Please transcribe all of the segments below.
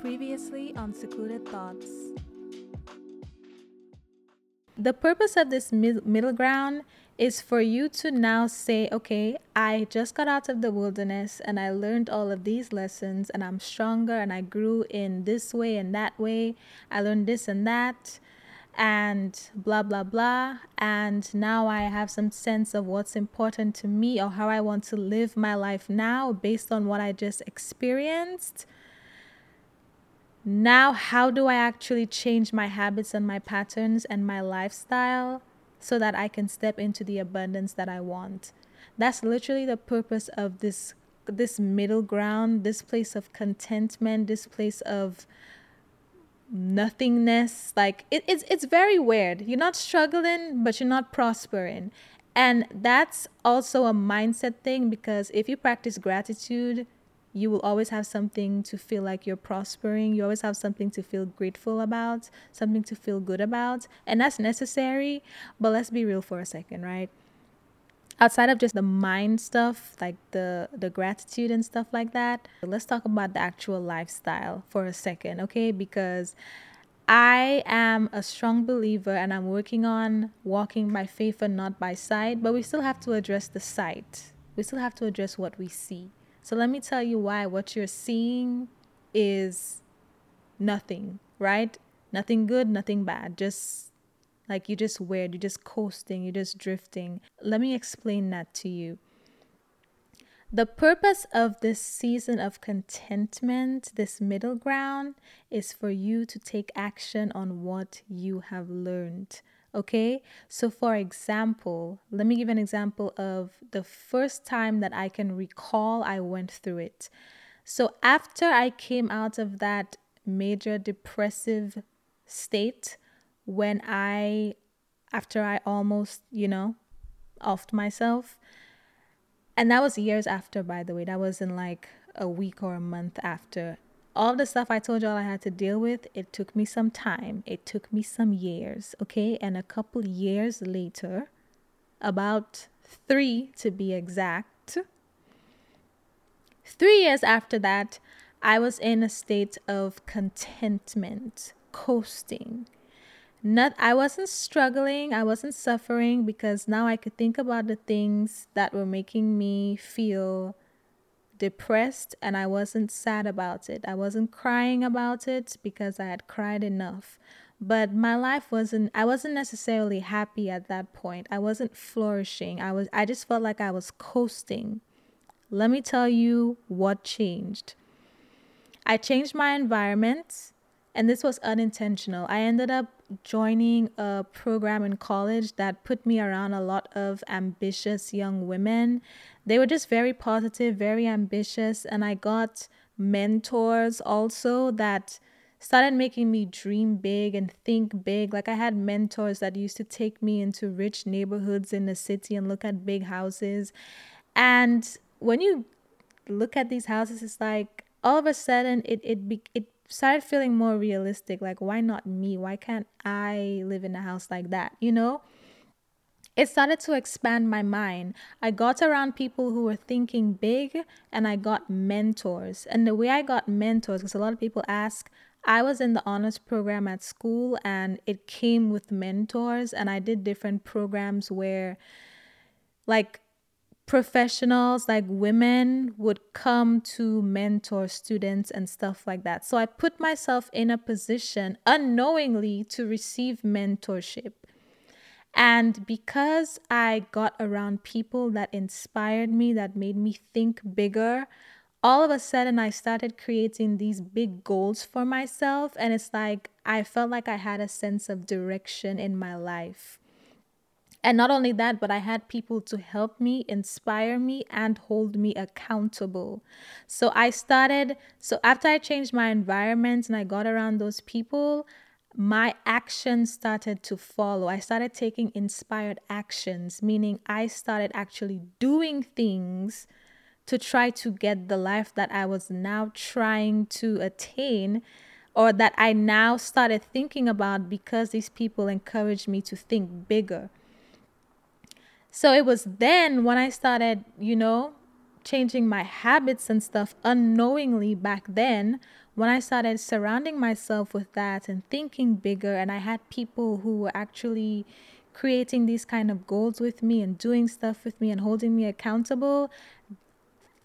Previously on Secluded Thoughts. The purpose of this mid- middle ground is for you to now say, okay, I just got out of the wilderness and I learned all of these lessons and I'm stronger and I grew in this way and that way. I learned this and that and blah, blah, blah. And now I have some sense of what's important to me or how I want to live my life now based on what I just experienced. Now, how do I actually change my habits and my patterns and my lifestyle so that I can step into the abundance that I want? That's literally the purpose of this this middle ground, this place of contentment, this place of nothingness. Like it, it's it's very weird. You're not struggling, but you're not prospering. And that's also a mindset thing because if you practice gratitude, you will always have something to feel like you're prospering. You always have something to feel grateful about, something to feel good about. And that's necessary. But let's be real for a second, right? Outside of just the mind stuff, like the the gratitude and stuff like that, let's talk about the actual lifestyle for a second, okay? Because I am a strong believer and I'm working on walking by faith and not by sight, but we still have to address the sight. We still have to address what we see so let me tell you why what you're seeing is nothing, right? Nothing good, nothing bad. Just like you're just weird, you're just coasting, you're just drifting. Let me explain that to you. The purpose of this season of contentment, this middle ground, is for you to take action on what you have learned. Okay, so for example, let me give an example of the first time that I can recall I went through it. So after I came out of that major depressive state, when I, after I almost, you know, offed myself, and that was years after, by the way, that was in like a week or a month after all the stuff I told y'all I had to deal with, it took me some time. It took me some years, okay? And a couple years later, about three to be exact, three years after that, I was in a state of contentment, coasting. Not I wasn't struggling, I wasn't suffering because now I could think about the things that were making me feel depressed and I wasn't sad about it. I wasn't crying about it because I had cried enough. But my life wasn't I wasn't necessarily happy at that point. I wasn't flourishing. I was I just felt like I was coasting. Let me tell you what changed. I changed my environment and this was unintentional. I ended up joining a program in college that put me around a lot of ambitious young women. They were just very positive, very ambitious, and I got mentors also that started making me dream big and think big. Like I had mentors that used to take me into rich neighborhoods in the city and look at big houses. And when you look at these houses, it's like all of a sudden it it it started feeling more realistic. Like, why not me? Why can't I live in a house like that? You know? It started to expand my mind. I got around people who were thinking big and I got mentors. And the way I got mentors, because a lot of people ask, I was in the honors program at school and it came with mentors, and I did different programs where, like, professionals like women would come to mentor students and stuff like that. So I put myself in a position unknowingly to receive mentorship. And because I got around people that inspired me, that made me think bigger, all of a sudden I started creating these big goals for myself. And it's like I felt like I had a sense of direction in my life. And not only that, but I had people to help me, inspire me, and hold me accountable. So I started, so after I changed my environment and I got around those people, my actions started to follow. I started taking inspired actions, meaning I started actually doing things to try to get the life that I was now trying to attain or that I now started thinking about because these people encouraged me to think bigger. So it was then when I started, you know, changing my habits and stuff unknowingly back then when I started surrounding myself with that and thinking bigger, and I had people who were actually creating these kind of goals with me and doing stuff with me and holding me accountable,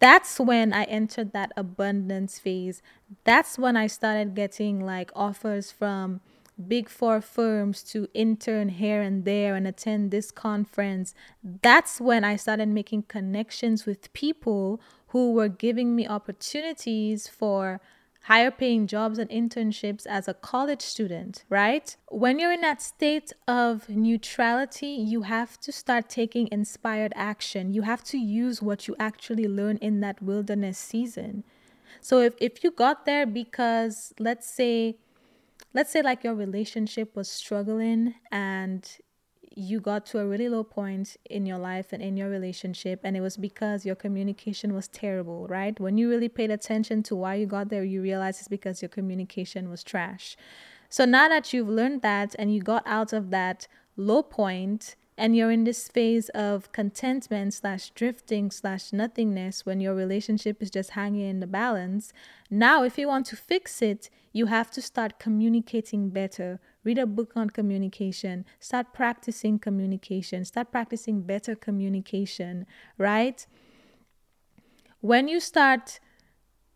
that's when I entered that abundance phase. That's when I started getting like offers from big four firms to intern here and there and attend this conference. That's when I started making connections with people who were giving me opportunities for higher paying jobs and internships as a college student, right? When you're in that state of neutrality, you have to start taking inspired action. You have to use what you actually learn in that wilderness season. So if, if you got there because let's say let's say like your relationship was struggling and you got to a really low point in your life and in your relationship and it was because your communication was terrible right? When you really paid attention to why you got there you realize it's because your communication was trash. So now that you've learned that and you got out of that low point and you're in this phase of contentment slash drifting slash nothingness when your relationship is just hanging in the balance. Now if you want to fix it you have to start communicating better. Read a book on communication. Start practicing communication. Start practicing better communication right? When you start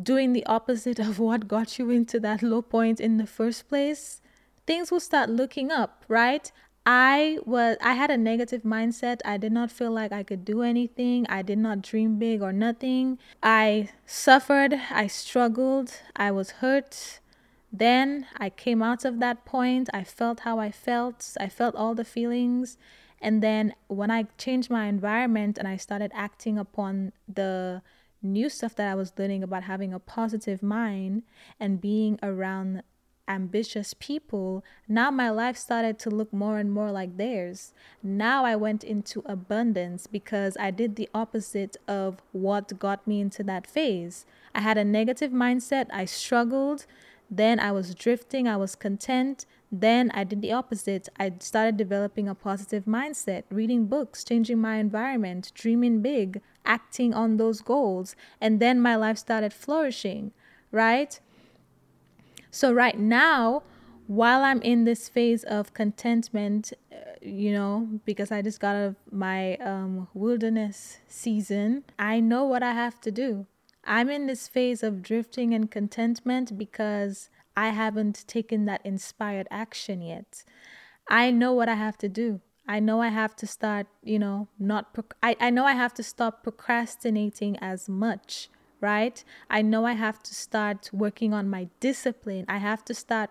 doing the opposite of what got you into that low point in the first place things will start looking up right I was I had a negative mindset. I did not feel like I could do anything. I did not dream big or nothing. I suffered, I struggled, I was hurt. Then I came out of that point. I felt how I felt. I felt all the feelings. And then when I changed my environment and I started acting upon the new stuff that I was learning about having a positive mind and being around ambitious people, now my life started to look more and more like theirs. Now I went into abundance because I did the opposite of what got me into that phase. I had a negative mindset, I struggled, then I was drifting, I was content. Then I did the opposite. I started developing a positive mindset, reading books, changing my environment, dreaming big, acting on those goals. And then my life started flourishing, right? So, right now, while I'm in this phase of contentment, uh, you know, because I just got out of my um, wilderness season, I know what I have to do. I'm in this phase of drifting and contentment because I haven't taken that inspired action yet. I know what I have to do. I know I have to start, you know, not, proc- I, I know I have to stop procrastinating as much, right? I know I have to start working on my discipline. I have to start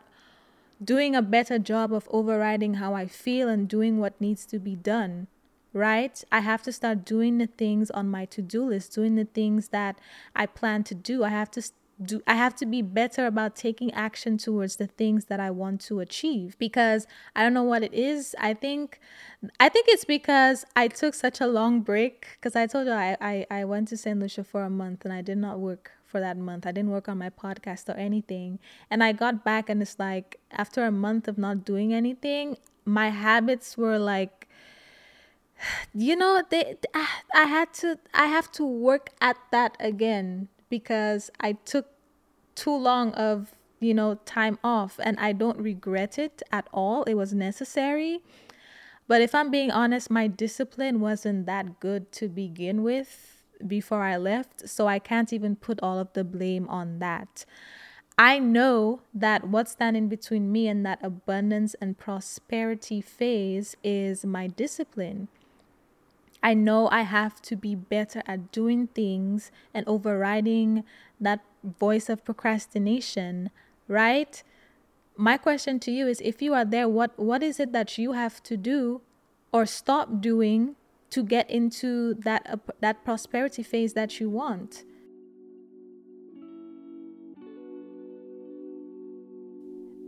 doing a better job of overriding how I feel and doing what needs to be done right? I have to start doing the things on my to-do list, doing the things that I plan to do. I have to do I have to be better about taking action towards the things that I want to achieve because I don't know what it is. I think I think it's because I took such a long break because I told you I, I, I went to St. Lucia for a month and I did not work for that month. I didn't work on my podcast or anything. And I got back and it's like after a month of not doing anything, my habits were like you know they i had to i have to work at that again because i took too long of you know time off and i don't regret it at all. It was necessary. But if i'm being honest my discipline wasn't that good to begin with before i left so i can't even put all of the blame on that. I know that what's standing between me and that abundance and prosperity phase is my discipline. I know I have to be better at doing things and overriding that voice of procrastination, right? My question to you is if you are there, what what is it that you have to do or stop doing to get into that uh, that prosperity phase that you want?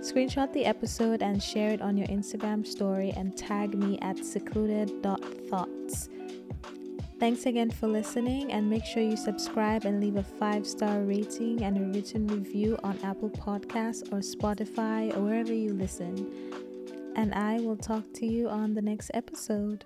Screenshot the episode and share it on your Instagram story and tag me at secluded.thoughts. Thanks again for listening, and make sure you subscribe and leave a five star rating and a written review on Apple Podcasts or Spotify or wherever you listen. And I will talk to you on the next episode.